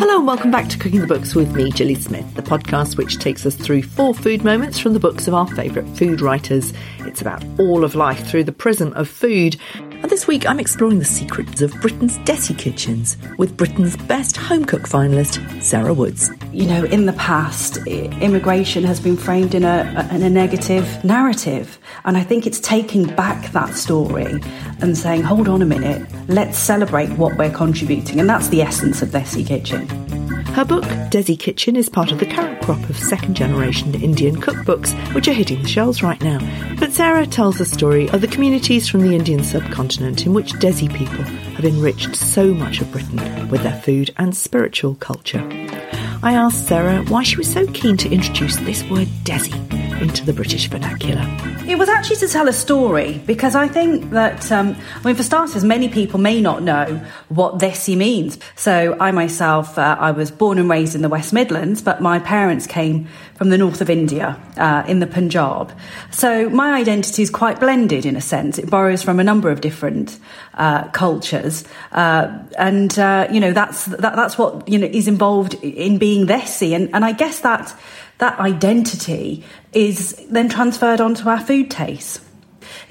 Hello and welcome back to Cooking the Books with me, Gilly Smith, the podcast which takes us through four food moments from the books of our favourite food writers. It's about all of life through the prism of food. And this week I'm exploring the secrets of Britain's Desi kitchens with Britain's best home cook finalist, Sarah Woods. You know, in the past, immigration has been framed in a, in a negative narrative. And I think it's taking back that story and saying, hold on a minute, let's celebrate what we're contributing. And that's the essence of Desi Kitchen. Her book, Desi Kitchen, is part of the current crop of second generation Indian cookbooks, which are hitting the shelves right now. But Sarah tells the story of the communities from the Indian subcontinent in which Desi people have enriched so much of Britain with their food and spiritual culture. I asked Sarah why she was so keen to introduce this word Desi into the British vernacular. It was actually to tell a story because I think that, um, I mean, for starters, many people may not know what Desi means. So I myself, uh, I was born and raised in the West Midlands, but my parents came from the north of India, uh, in the Punjab. So my identity is quite blended in a sense. It borrows from a number of different uh, cultures, uh, and uh, you know that's that, that's what you know is involved in being Desi, and and I guess that that identity is then transferred onto our food tastes.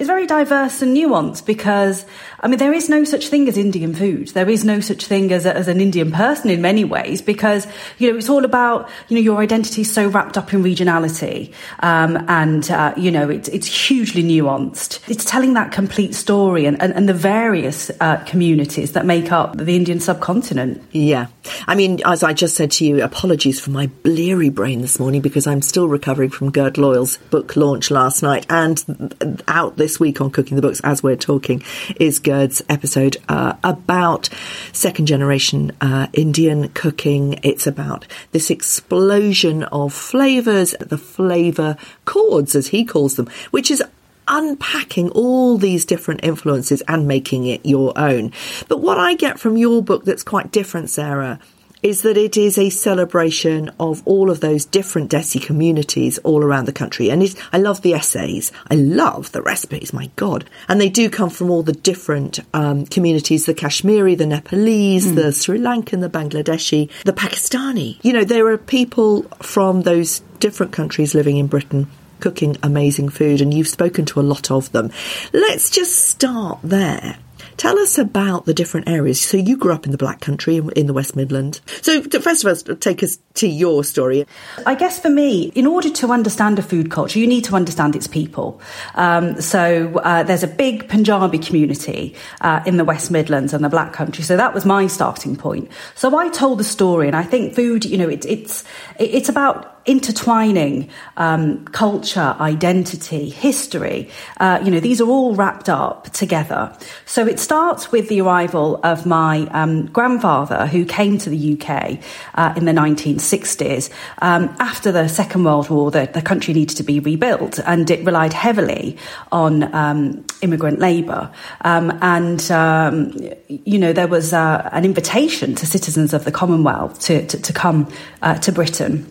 It's very diverse and nuanced because I mean, there is no such thing as Indian food. There is no such thing as, a, as an Indian person in many ways because, you know, it's all about, you know, your identity is so wrapped up in regionality. Um, and, uh, you know, it's, it's hugely nuanced. It's telling that complete story and, and, and the various uh, communities that make up the Indian subcontinent. Yeah. I mean, as I just said to you, apologies for my bleary brain this morning because I'm still recovering from Gerd Loyal's book launch last night and out this week on Cooking the Books as we're talking is Gerd's episode uh, about second generation uh, Indian cooking. It's about this explosion of flavours, the flavour chords, as he calls them, which is unpacking all these different influences and making it your own. But what I get from your book that's quite different, Sarah, is that it is a celebration of all of those different Desi communities all around the country. And I love the essays. I love the recipes, my God. And they do come from all the different um, communities, the Kashmiri, the Nepalese, mm. the Sri Lankan, the Bangladeshi, the Pakistani. You know, there are people from those different countries living in Britain cooking amazing food and you've spoken to a lot of them. Let's just start there Tell us about the different areas. So you grew up in the Black Country in the West Midlands. So first of all, take us to your story. I guess for me, in order to understand a food culture, you need to understand its people. Um, so uh, there's a big Punjabi community uh, in the West Midlands and the Black Country. So that was my starting point. So I told the story, and I think food, you know, it, it's it's about intertwining um, culture, identity, history. Uh, you know, these are all wrapped up together. So it starts with the arrival of my um, grandfather, who came to the UK uh, in the 1960s. Um, after the Second World War, the, the, country needed to be rebuilt, and it relied heavily on um, immigrant labour. Um, and um, you know, there was uh, an invitation to citizens of the Commonwealth to to, to come uh, to Britain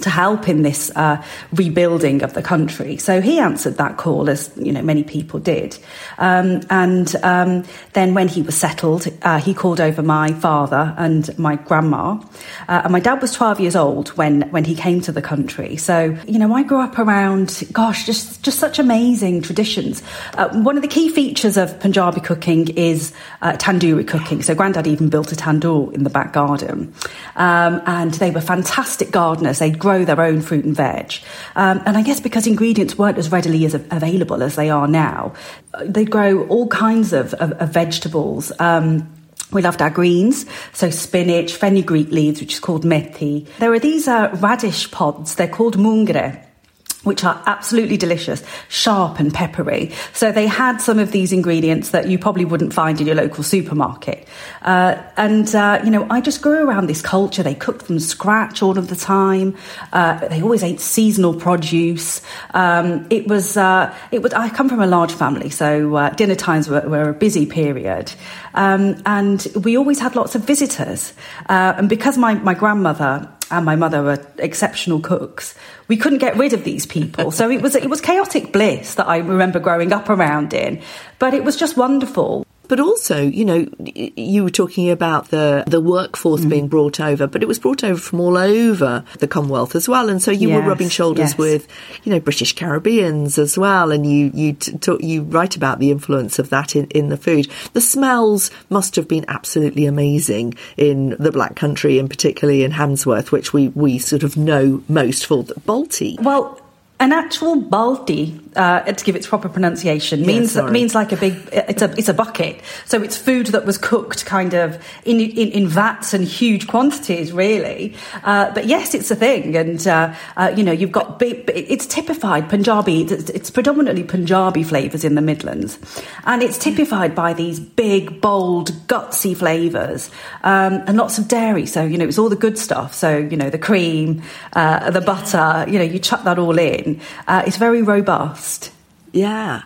to help in this uh, rebuilding of the country. So he answered that call, as you know many people did. Um, and um, then when he was settled, uh, he called over my father and my grandma. Uh, and my dad was 12 years old when when he came to the country. So you know, I grew up around, gosh, just just such amazing traditions. Uh, one of the key features of Punjabi cooking is uh, tandoori cooking. So granddad even built a tandoor in the back garden, um, and they were fantastic gardeners. They grow their own fruit and veg. Um, and I guess because ingredients weren't as readily as available as they are now, they grow all kinds of, of, of vegetables. Um, we loved our greens, so spinach, fenugreek leaves, which is called methi. There are these uh, radish pods, they're called mungre which are absolutely delicious, sharp and peppery. So they had some of these ingredients that you probably wouldn't find in your local supermarket. Uh, and, uh, you know, I just grew around this culture. They cooked from scratch all of the time. Uh, they always ate seasonal produce. Um, it was, uh, it was, I come from a large family, so uh, dinner times were, were, a busy period. Um, and we always had lots of visitors. Uh, and because my, my grandmother and my mother were exceptional cooks. We couldn't get rid of these people. So it was it was chaotic bliss that I remember growing up around in. But it was just wonderful. But also, you know, you were talking about the the workforce mm. being brought over, but it was brought over from all over the Commonwealth as well, and so you yes, were rubbing shoulders yes. with, you know, British Caribbeans as well, and you you talk, you write about the influence of that in, in the food. The smells must have been absolutely amazing in the Black Country, and particularly in Handsworth, which we we sort of know most for the Balti. Well, an actual balti, uh, to give its proper pronunciation, means yeah, means like a big. It's a it's a bucket. So it's food that was cooked kind of in in, in vats and huge quantities, really. Uh, but yes, it's a thing, and uh, uh you know you've got big, it's typified Punjabi. It's, it's predominantly Punjabi flavors in the Midlands, and it's typified by these big, bold, gutsy flavors um, and lots of dairy. So you know it's all the good stuff. So you know the cream, uh, the butter. You know you chuck that all in in. Uh, it's very robust. Yeah.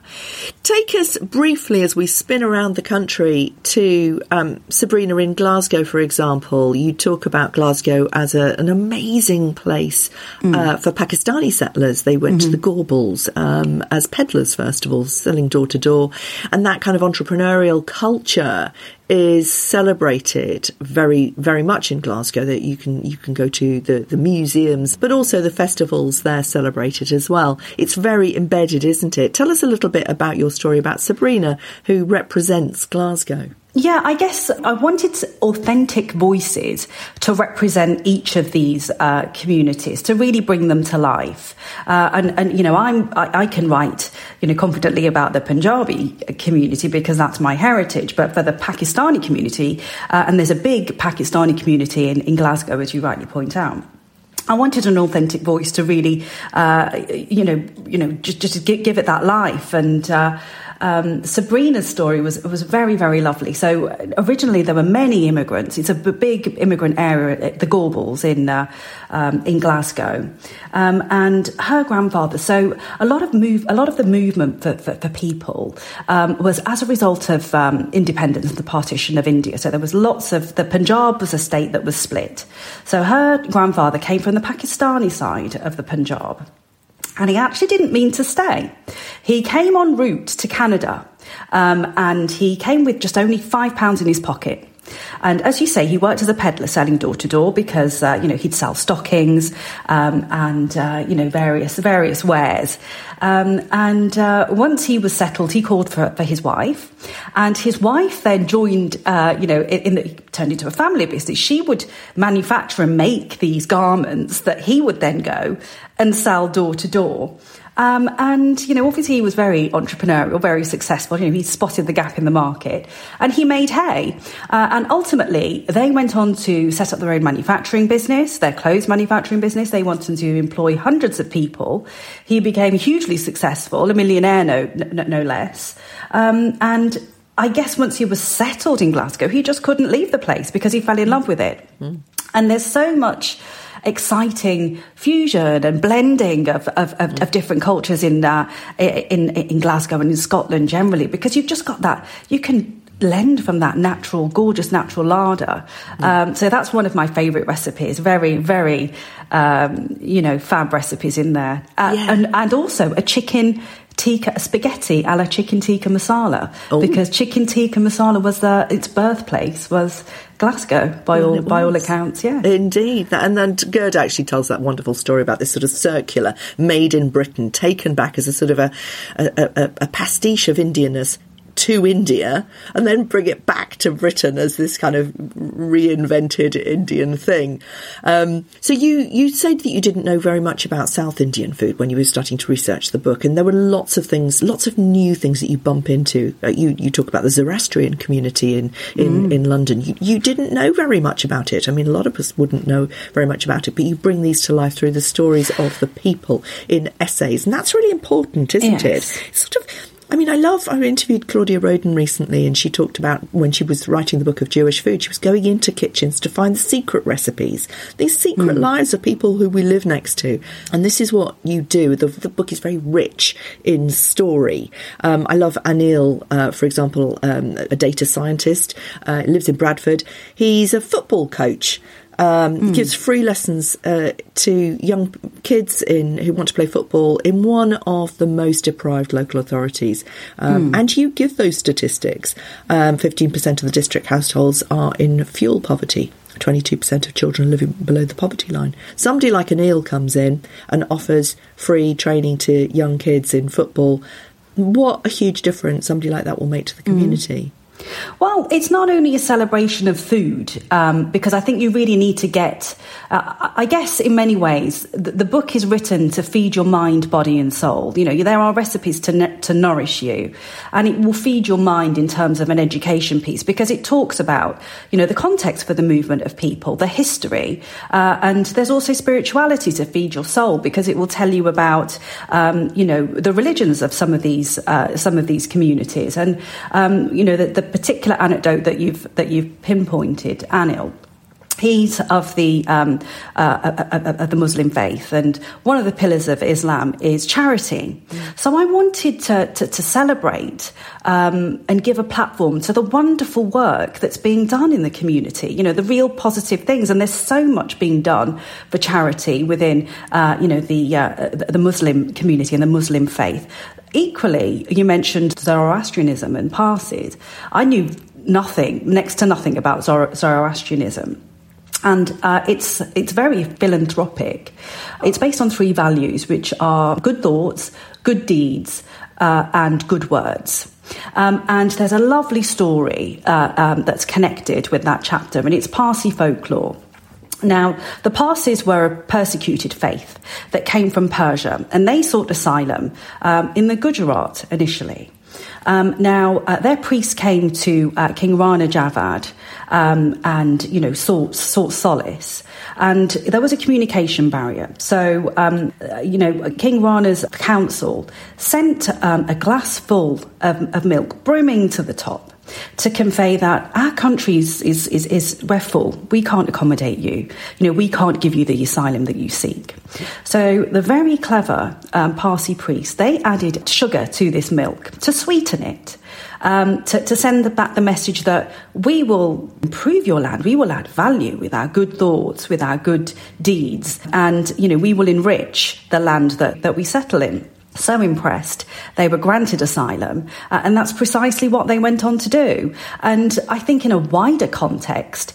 Take us briefly as we spin around the country to um, Sabrina in Glasgow, for example. You talk about Glasgow as a, an amazing place mm. uh, for Pakistani settlers. They went mm-hmm. to the Gorbals um, as peddlers, first of all, selling door to door. And that kind of entrepreneurial culture is celebrated very very much in Glasgow that you can you can go to the, the museums but also the festivals they're celebrated as well. It's very embedded isn't it? Tell us a little bit about your story about Sabrina who represents Glasgow yeah, I guess I wanted authentic voices to represent each of these uh, communities to really bring them to life. Uh, and, and, you know, I'm, I, I, can write, you know, confidently about the Punjabi community because that's my heritage. But for the Pakistani community, uh, and there's a big Pakistani community in, in Glasgow, as you rightly point out. I wanted an authentic voice to really, uh, you know, you know, just, just give, give it that life and. Um, Sabrina's story was was very very lovely. So originally there were many immigrants. It's a big immigrant area, the Gorbals in uh, um, in Glasgow, um, and her grandfather. So a lot of move, a lot of the movement for, for, for people um, was as a result of um, independence, the partition of India. So there was lots of the Punjab was a state that was split. So her grandfather came from the Pakistani side of the Punjab and he actually didn't mean to stay. He came en route to Canada um, and he came with just only five pounds in his pocket. And as you say, he worked as a peddler selling door to door because, uh, you know, he'd sell stockings um, and, uh, you know, various, various wares. Um, and uh, once he was settled, he called for, for his wife. And his wife then joined, uh, you know, in, in the, turned into a family business. She would manufacture and make these garments that he would then go and sell door to door. Um, and, you know, obviously he was very entrepreneurial, very successful. You know, he spotted the gap in the market and he made hay. Uh, and ultimately, they went on to set up their own manufacturing business, their clothes manufacturing business. They wanted to employ hundreds of people. He became hugely successful, a millionaire, no, no, no less. Um, and I guess once he was settled in Glasgow, he just couldn't leave the place because he fell in love with it. Mm. And there's so much exciting fusion and blending of, of, of, of different cultures in, uh, in, in Glasgow and in Scotland generally, because you've just got that, you can blend from that natural, gorgeous natural larder. Mm. Um, so that's one of my favourite recipes. Very, very, um, you know, fab recipes in there. Uh, yeah. and, and also a chicken tikka spaghetti a la chicken tikka masala oh. because chicken tikka masala was the its birthplace was Glasgow by well, all by all accounts yeah. Indeed. And then Gerd actually tells that wonderful story about this sort of circular made in Britain taken back as a sort of a a, a, a pastiche of Indianness to India and then bring it back to Britain as this kind of reinvented Indian thing. Um, so you you said that you didn't know very much about South Indian food when you were starting to research the book, and there were lots of things, lots of new things that you bump into. Uh, you you talk about the Zoroastrian community in in, mm. in London. You, you didn't know very much about it. I mean, a lot of us wouldn't know very much about it, but you bring these to life through the stories of the people in essays, and that's really important, isn't yes. it? It's sort of I mean, I love, I interviewed Claudia Roden recently and she talked about when she was writing the book of Jewish food, she was going into kitchens to find the secret recipes, these secret mm. lives of people who we live next to. And this is what you do. The, the book is very rich in story. Um, I love Anil, uh, for example, um, a data scientist, uh, lives in Bradford. He's a football coach um, mm. gives free lessons uh, to young kids in who want to play football in one of the most deprived local authorities. Um, mm. And you give those statistics. Um, 15% of the district households are in fuel poverty. 22% of children living below the poverty line. Somebody like Anil comes in and offers free training to young kids in football. What a huge difference somebody like that will make to the community. Mm. Well, it's not only a celebration of food, um, because I think you really need to get, uh, I guess, in many ways, the, the, book is written to feed your mind, body, and soul. You know, there are recipes to, to nourish you, and it will feed your mind in terms of an education piece because it talks about, you know, the context for the movement of people, the history, uh, and there's also spirituality to feed your soul because it will tell you about, um, you know, the religions of some of these, uh, some of these communities, and um, you know, the, the particular anecdote that you've that you've pinpointed, Anil, he's of the um, uh, uh, uh, uh, of the Muslim faith, and one of the pillars of Islam is charity. Mm. So I wanted to to, to celebrate um, and give a platform to the wonderful work that's being done in the community. You know, the real positive things, and there's so much being done for charity within uh, you know the uh, the Muslim community and the Muslim faith. Equally, you mentioned Zoroastrianism and Parsis. I knew nothing, next to nothing about Zoroastrianism. And uh, it's it's very philanthropic. It's based on three values, which are good thoughts, good deeds, uh, and good words. Um, and there's a lovely story uh, um, that's connected with that chapter, and it's Parsi folklore. Now, the Parsis were a persecuted faith that came from Persia, and they sought asylum um, in the Gujarat initially. Um, now, uh, their priests came to uh, King Rana Jadav um, and, you know, sought, sought solace. And there was a communication barrier. So, um, you know, King Rana's council sent um, a glass full of, of milk, brimming to the top to convey that our country is, is, is, is, we're full. We can't accommodate you. You know, we can't give you the asylum that you seek. So the very clever um, Parsi priests, they added sugar to this milk to sweeten it. Um, to, to, send back the message that we will improve your land, we will add value with our good thoughts, with our good deeds, and you know we will enrich the land that, that we settle in so impressed they were granted asylum uh, and that's precisely what they went on to do and i think in a wider context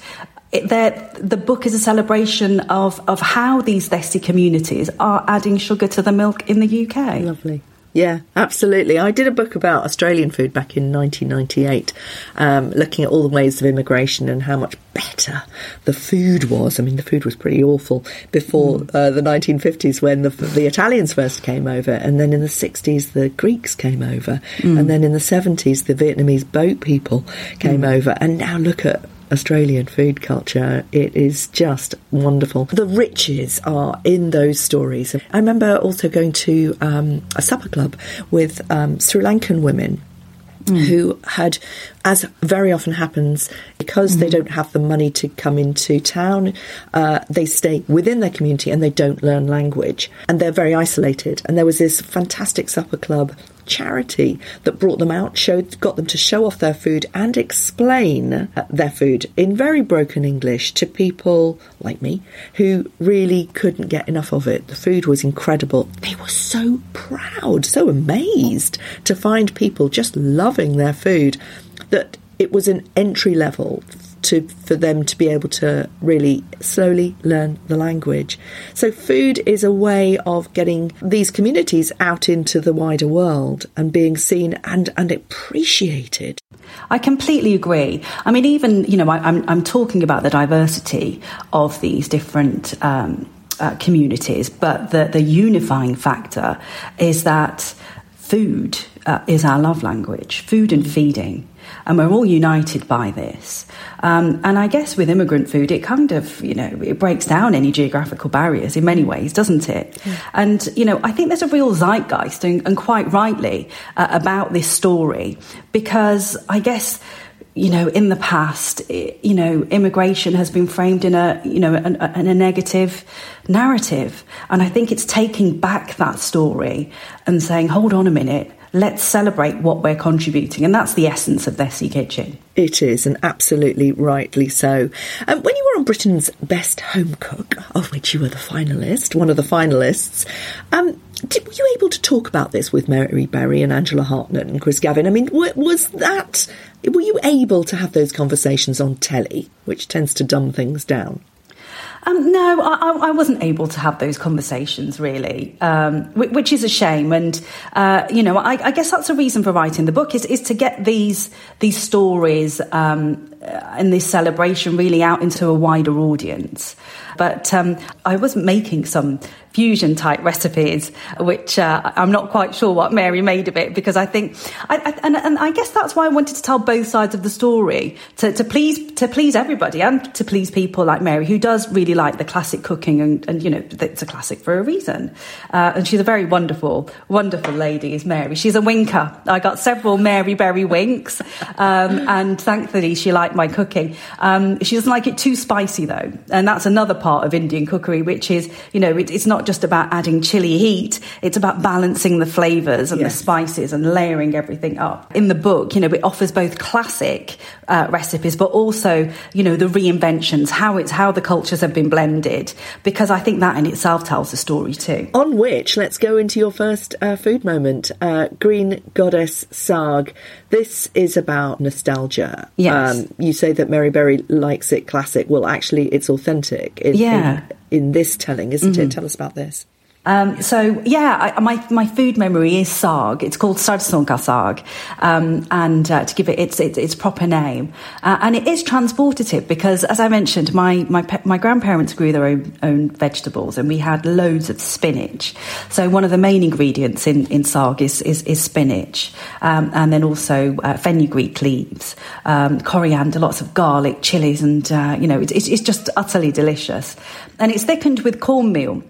the book is a celebration of, of how these Desi communities are adding sugar to the milk in the UK. Lovely. Yeah, absolutely. I did a book about Australian food back in 1998, um, looking at all the ways of immigration and how much better the food was. I mean, the food was pretty awful before mm. uh, the 1950s when the, the Italians first came over, and then in the 60s the Greeks came over, mm. and then in the 70s the Vietnamese boat people came mm. over, and now look at Australian food culture. It is just wonderful. The riches are in those stories. I remember also going to um, a supper club with um, Sri Lankan women. Mm. Who had, as very often happens, because mm. they don't have the money to come into town, uh, they stay within their community and they don't learn language. And they're very isolated. And there was this fantastic supper club charity that brought them out, showed, got them to show off their food and explain uh, their food in very broken English to people like me who really couldn't get enough of it. The food was incredible. They were so proud, so amazed to find people just loving their food that it was an entry level to for them to be able to really slowly learn the language. So food is a way of getting these communities out into the wider world and being seen and, and appreciated. I completely agree. I mean, even you know, I, am I'm, I'm talking about the diversity of these different. Um, uh, communities, but the, the unifying factor is that food uh, is our love language, food and feeding and we're all united by this. Um, and I guess with immigrant food, it kind of, you know, it breaks down any geographical barriers in many ways, doesn't it? Yeah. And, you know, I think there's a real zeitgeist, and, and quite rightly, uh, about this story because I guess you know, in the past, you know, immigration has been framed in a, you know, in a negative narrative. And I think it's taking back that story and saying, hold on a minute, let's celebrate what we're contributing. And that's the essence of Desi Kitchen. It is, and absolutely rightly so. Um, when you were on Britain's Best Home Cook, of which you were the finalist, one of the finalists, um, did, were you able to talk about this with Mary Berry and Angela Hartnett and Chris Bavin? I mean, was that, were you able to have those conversations on telly, which tends to dumb things down? Um, no, I, I, wasn't able to have those conversations really, um, which is a shame. And uh, you know, I, I, guess that's a reason for writing the book is, is to get these these stories um, and this celebration really out into a wider audience. But um, I was making some fusion type recipes, which uh, I'm not quite sure what Mary made of it because I think, I, I, and, and, I guess that's why I wanted to tell both sides of the story to, to please to please everybody and to please people like Mary who does really like the classic cooking and, and you know it's a classic for a reason. Uh, and she's a very wonderful, wonderful lady, is Mary. She's a winker. I got several Mary Berry winks, um, and thankfully she liked my cooking. Um, she doesn't like it too spicy though, and that's another part of Indian cookery, which is you know it, it's not just about adding chili heat, it's about balancing the flavours and yes. the spices and layering everything up. In the book, you know, it offers both classic uh, recipes, but also, you know, the reinventions, how it's how the cultures have been blended, because I think that in itself tells a story too. On which, let's go into your first uh, food moment, uh, Green Goddess Saag. This is about nostalgia. Yes. Um, you say that Mary Berry likes it classic. Well, actually, it's authentic. It, yeah. In, in this telling, isn't mm-hmm. it? Tell us about this. Um, so yeah, I, my my food memory is saag. It's called sarson ka saag, um, and uh, to give it its its, its proper name, uh, and it is transportative because, as I mentioned, my my my grandparents grew their own own vegetables, and we had loads of spinach. So one of the main ingredients in in saag is is, is spinach, um, and then also uh, fenugreek leaves, um, coriander, lots of garlic, chilies, and uh, you know it's it's just utterly delicious, and it's thickened with cornmeal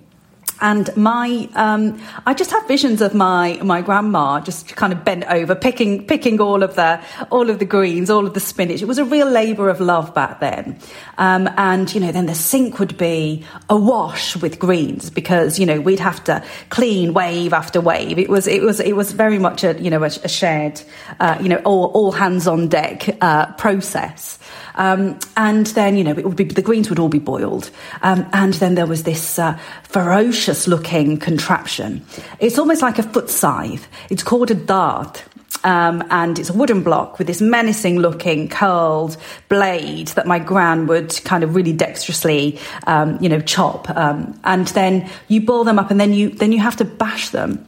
and my um, I just have visions of my my grandma just kind of bent over picking picking all of the all of the greens, all of the spinach. It was a real labour of love back then, um, and you know then the sink would be awash with greens because you know we'd have to clean wave after wave. It was it was it was very much a you know a, a shared uh, you know all, all hands on deck uh, process. Um, and then, you know, it would be, the greens would all be boiled. Um, and then there was this uh, ferocious looking contraption. It's almost like a foot scythe. It's called a dart. Um, and it's a wooden block with this menacing looking curled blade that my gran would kind of really dexterously, um, you know, chop. Um, and then you boil them up, and then you then you have to bash them.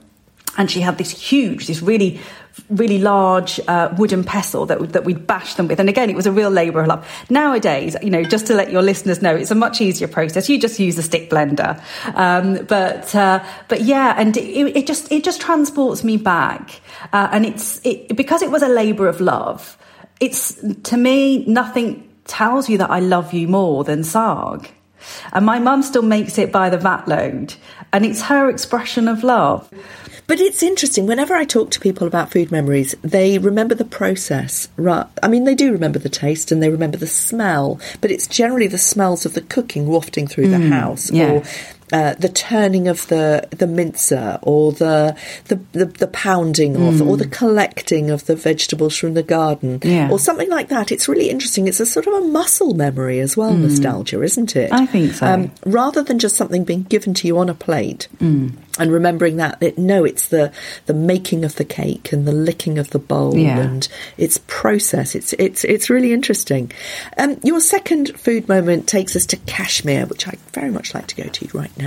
And she had this huge, this really really large uh, wooden pestle that, that we'd bash them with. And again, it was a real labour of love. Nowadays, you know, just to let your listeners know, it's a much easier process. You just use a stick blender. Um, but, uh, but yeah, and it, it, just, it just transports me back. Uh, and it's, it, because it was a labour of love, it's, to me, nothing tells you that I love you more than saag. And my mum still makes it by the vat load. And it's her expression of love. But it's interesting. Whenever I talk to people about food memories, they remember the process. Right? I mean, they do remember the taste and they remember the smell, but it's generally the smells of the cooking wafting through mm, the house, yeah. or uh, the turning of the the mincer or the the, the, the pounding of mm. or the collecting of the vegetables from the garden yeah. or something like that. It's really interesting. It's a sort of a muscle memory as well, mm. nostalgia, isn't it? I think so. Um, rather than just something being given to you on a plate. Mm. And remembering that, it, no, it's the the making of the cake and the licking of the bowl yeah. and its process. It's it's it's really interesting. Um, your second food moment takes us to Kashmir, which I very much like to go to right now.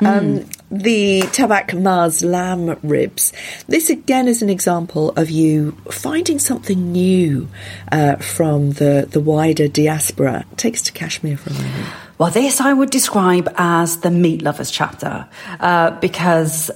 Mm. Um, the Tabak Maaz lamb ribs. This again is an example of you finding something new uh, from the, the wider diaspora. Take us to Kashmir for a moment. Well, this I would describe as the meat lovers chapter uh, because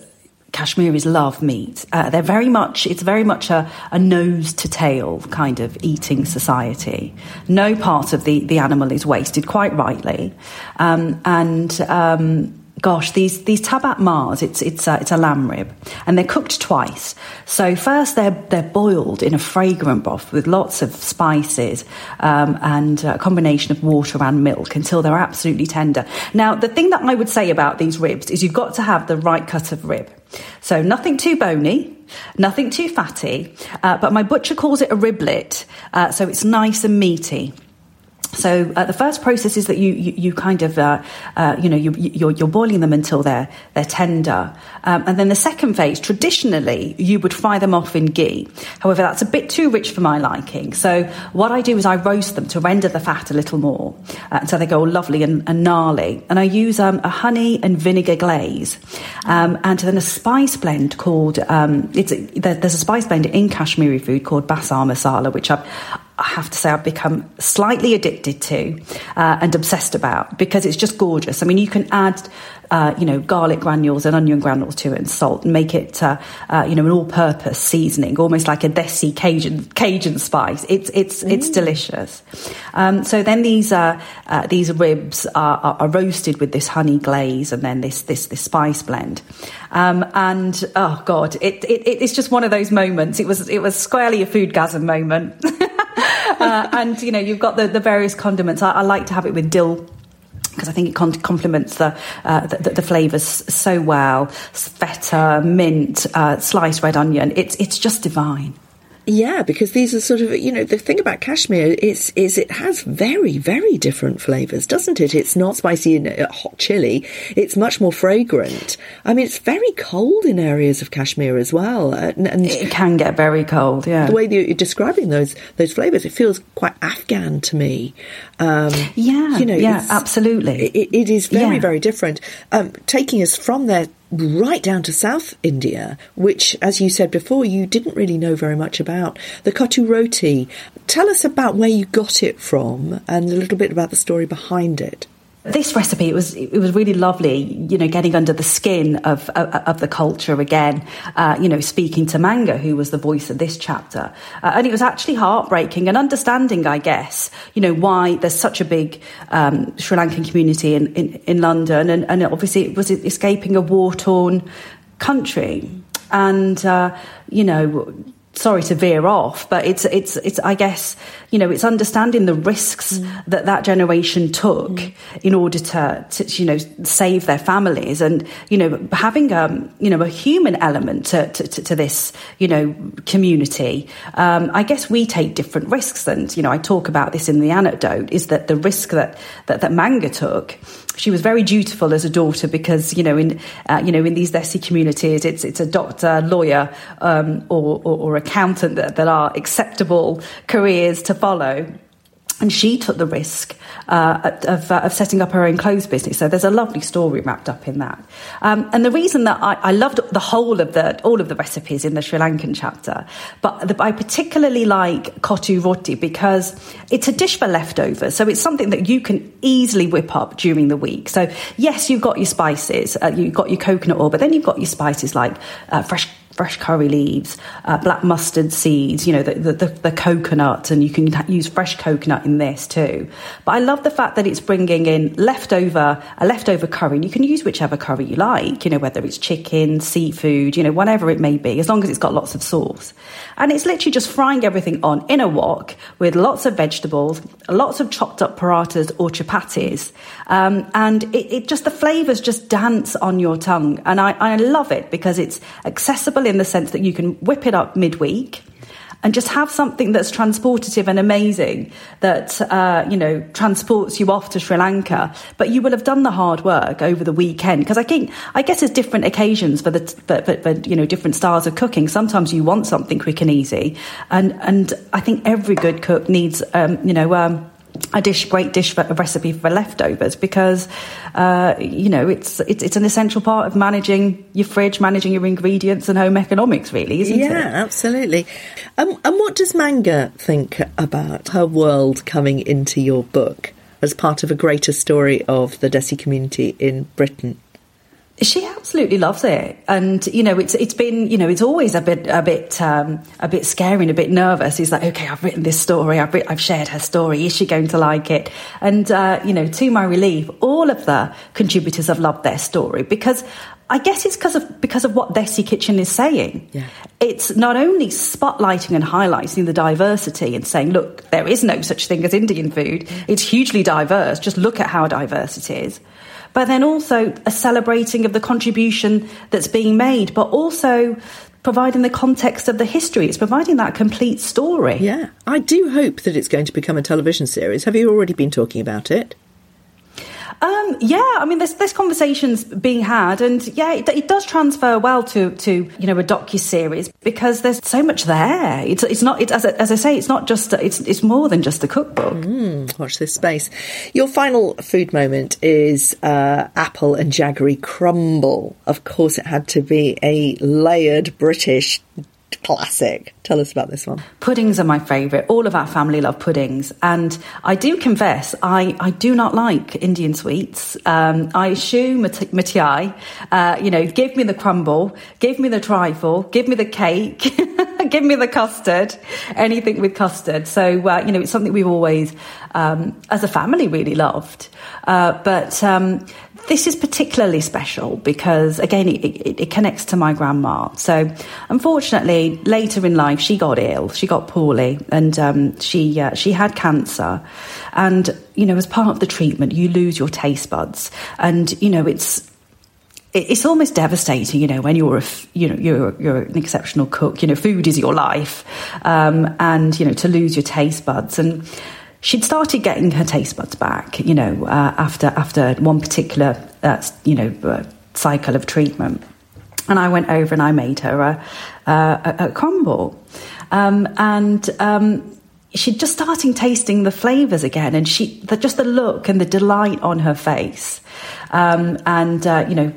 Kashmiris love meat. Uh, they're very much, it's very much a, a, nose to tail kind of eating society. No part of the, the animal is wasted, quite rightly. Um, and um, gosh, these these tabak maaz, it's it's a, it's a lamb rib, and they're cooked twice. So first they're they're boiled in a fragrant broth with lots of spices um, and a combination of water and milk until they're absolutely tender. Now, the thing that I would say about these ribs is you've got to have the right cut of rib. So nothing too bony, Nothing too fatty, uh, but my butcher calls it a riblet, uh, so it's nice and meaty. So uh, the first process is that you you, you kind of uh, uh, you know you, you're, you're, boiling them until they're they're tender, um, and then the second phase traditionally you would fry them off in ghee. However, that's a bit too rich for my liking. So what I do is I roast them to render the fat a little more, uh, so they go all lovely and, and gnarly. And I use um, a honey and vinegar glaze, um, and then a spice blend called um, it's there's a spice blend in Kashmiri food called basar masala, which I've I have to say I've become slightly addicted to uh, and obsessed about because it's just gorgeous. I mean, you can add, uh, you know, garlic granules and onion granules to it and salt and make it, uh, uh you know, an all-purpose seasoning, almost like a desi Cajun Cajun spice. It's it's mm. it's delicious. Um, so then these uh, uh, these ribs are, are, are, roasted with this honey glaze and then this this this spice blend. Um, and oh god, it, it it's just one of those moments. It was it was squarely a foodgasm moment. uh, and you know, you've got the, the various condiments. I, I like to have it with dill because I think it complements the, uh, the, the flavours so well. Feta, mint, uh, sliced red onion. It's it's just divine. Yeah, because these are sort of you know the thing about Kashmir is is it has very very different flavors, doesn't it? It's not spicy and uh, hot chili. It's much more fragrant. I mean, it's very cold in areas of Kashmir as well, uh, and, and it can get very cold. Yeah, the way you're describing those those flavors, it feels quite Afghan to me. Um, yeah, you know, yeah, absolutely. It, it is very yeah. very different. Um, taking us from there right down to South India, which, as you said before, you didn't really know very much about. The Kottu roti. Tell us about where you got it from and a little bit about the story behind it. This recipe it was it was really lovely, you know, getting under the skin of of, of the culture again. Uh, you know, speaking to Manga, who was the voice of this chapter, uh, and it was actually heartbreaking and understanding, I guess, you know, why there's such a big um, Sri Lankan community in in, in London, and, and obviously it was escaping a war torn country, and uh, you know sorry to veer off, but it's it's it's I guess you know it's understanding the risks mm. that that generation took mm. in order to, to you know save their families and you know having um you know a human element to to, to this you know community. Um, I guess we take different risks, and you know I talk about this in the anecdote is that the risk that that, that Manga took she was very dutiful as a daughter because you know in uh, you know in these Desi communities it's it's a doctor, lawyer, um, or, or, or accountant that, that are acceptable careers to follow and she took the risk uh, of, uh, of, setting up her own clothes business. So there's a lovely story wrapped up in that. Um, and the reason that I, I, loved the whole of the all of the recipes in the Sri Lankan chapter, but the, I particularly like kottu roti because it's a dish for leftovers. So it's something that you can easily whip up during the week. So yes, you've got your spices, uh, you've got your coconut oil, but then you've got your spices like uh, fresh fresh curry leaves, uh, black mustard seeds, you know, the, the, the, coconut, and you can use fresh coconut in this too. But I love the fact that it's bringing in leftover, a leftover curry. And you can use whichever curry you like, you know, whether it's chicken, seafood, you know, whatever it may be, as long as it's got lots of sauce. And it's literally just frying everything on in a wok with lots of vegetables, lots of chopped up parathas or chapatis. Um, and it, it just, the flavours just dance on your tongue. And I, I love it because it's accessible in the sense that you can whip it up midweek and just have something that's transportative and amazing that uh, you know transports you off to Sri Lanka. But you will have done the hard work over the weekend because I think I guess there's different occasions for the for, for, for, you know different styles of cooking. Sometimes you want something quick and easy, and and I think every good cook needs um, you know. Um, a dish, great dish for a recipe for leftovers because, uh, you know, it's, it's, it's an essential part of managing your fridge, managing your ingredients, and home economics, really, isn't yeah, it? Yeah, absolutely. Um, and what does Manga think about her world coming into your book as part of a greater story of the Desi community in Britain? She absolutely loves it, and you know it's it's been you know it's always a bit a bit um, a bit scary and a bit nervous. He's like, okay, I've written this story, I've I've shared her story. Is she going to like it? And uh, you know, to my relief, all of the contributors have loved their story because I guess it's because of because of what Desi Kitchen is saying. Yeah. It's not only spotlighting and highlighting the diversity and saying, look, there is no such thing as Indian food. It's hugely diverse. Just look at how diverse it is but then also a celebrating of the contribution that's being made, but also providing the context of the history. It's providing that complete story. Yeah. I do hope that it's going to become a television series. Have you already been talking about it? Um, yeah, I mean, there's conversations being had, and yeah, it, it does transfer well to, to you know a docu series because there's so much there. It's it's not it's, as, I, as I say, it's not just it's it's more than just a cookbook. Mm, watch this space. Your final food moment is uh, apple and jaggery crumble. Of course, it had to be a layered British classic. Tell us about this one. Puddings are my favourite. All of our family love puddings. And I do confess, I, I do not like Indian sweets. Um, I eschew mithai. Uh, you know, give me the crumble, give me the trifle, give me the cake, give me the custard, anything with custard. So, uh, you know, it's something we've always, um, as a family, really loved. Uh, but um, this is particularly special because, again, it, it, it, connects to my grandma. So, unfortunately, later in life, she got ill. She got poorly, and um, she uh, she had cancer. And you know, as part of the treatment, you lose your taste buds, and you know, it's it's almost devastating, you know, when you're a, you know, you're, you're an exceptional cook, you know, food is your life, um, and, you know, to lose your taste buds. And she'd started getting her taste buds back, you know, uh, after after one particular, uh, you know, uh, cycle of treatment. And I went over and I made her a, a, a crumble, um, and um, she'd just starting tasting the flavors again, and she the, just the look and the delight on her face, um, and uh, you know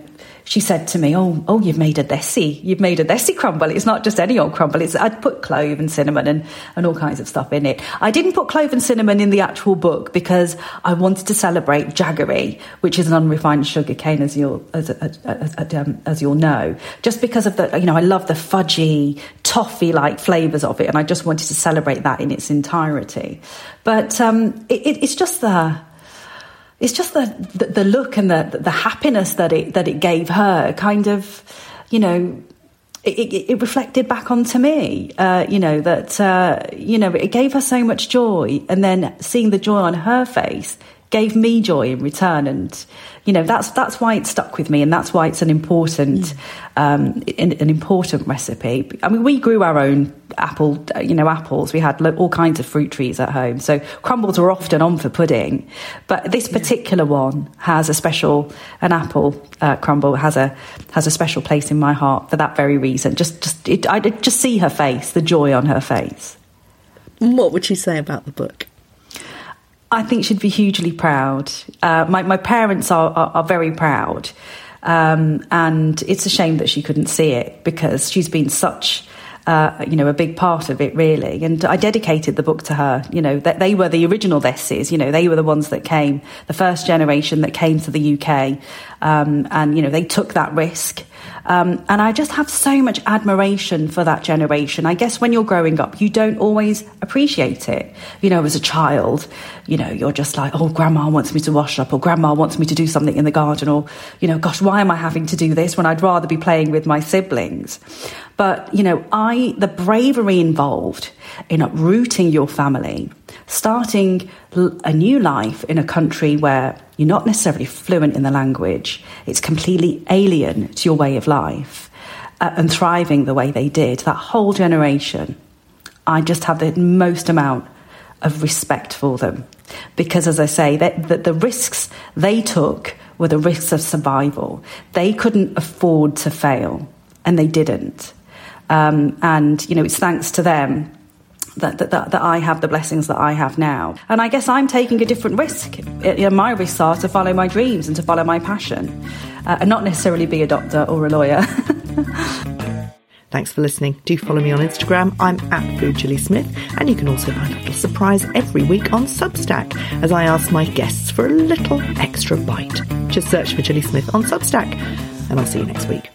she said to me, "Oh, oh, you've made a desi. You've made a desi crumble. It's not just any old crumble. It's I'd put clove and cinnamon and, and all kinds of stuff in it. I didn't put clove and cinnamon in the actual book because I wanted to celebrate jaggery, which is an unrefined sugar cane, as you'll as, as, as, um, as you'll know. Just because of the, you know, I love the fudgy, toffee like flavors of it, and I just wanted to celebrate that in its entirety. But um, it, it's just the it's just the, the, the look and the the happiness that it that it gave her kind of you know it, it, it reflected back onto me uh, you know that uh, you know it gave her so much joy. And then seeing the joy on her face gave me joy in return. And you know that's that's why it stuck with me and that's why it's an important mm. um, an, an, important recipe. I mean we grew our own apple you know apples. We had all kinds of fruit trees at home. So crumbles were often on for pudding. But this particular one has a special an apple uh, crumble has a has a special place in my heart for that very reason. Just just it, i just see her face the joy on her face. What would she say about the book I think she'd be hugely proud. Uh, my, my parents are, are, are very proud. Um, and it's a shame that she couldn't see it because she's been such uh, you know, a big part of it really. And I dedicated the book to her. You know, that they were the original Desis. You know, they were the ones that came, the first generation that came to the UK, um, and you know, they took that risk. Um, and I just have so much admiration for that generation. I guess when you're growing up, you don't always appreciate it. You know, as a child, you know, you're just like, oh, grandma wants me to wash up, or grandma wants me to do something in the garden, or, you know, gosh, why am I having to do this when I'd rather be playing with my siblings? But, you know, I, the bravery involved in uprooting your family, starting a new life in a country where you're not necessarily fluent in the language, it's completely alien to your way of life, uh, and thriving the way they did, that whole generation, I just have the most amount of respect for them. Because, as I say, that the, the risks they took were the risks of survival. They couldn't afford to fail, and they didn't. Um, and, you know, it's thanks to them that, that, that, I have the blessings that I have now. And I guess I'm taking a different risk. It, you know, my risks are to follow my dreams and to follow my passion uh, and not necessarily be a doctor or a lawyer. Thanks for listening. Do follow me on Instagram. I'm at Food Gilly Smith, and you can also find a little surprise every week on Substack as I ask my guests for a little extra bite. Just search for Gilly Smith on Substack, and I'll see you next week.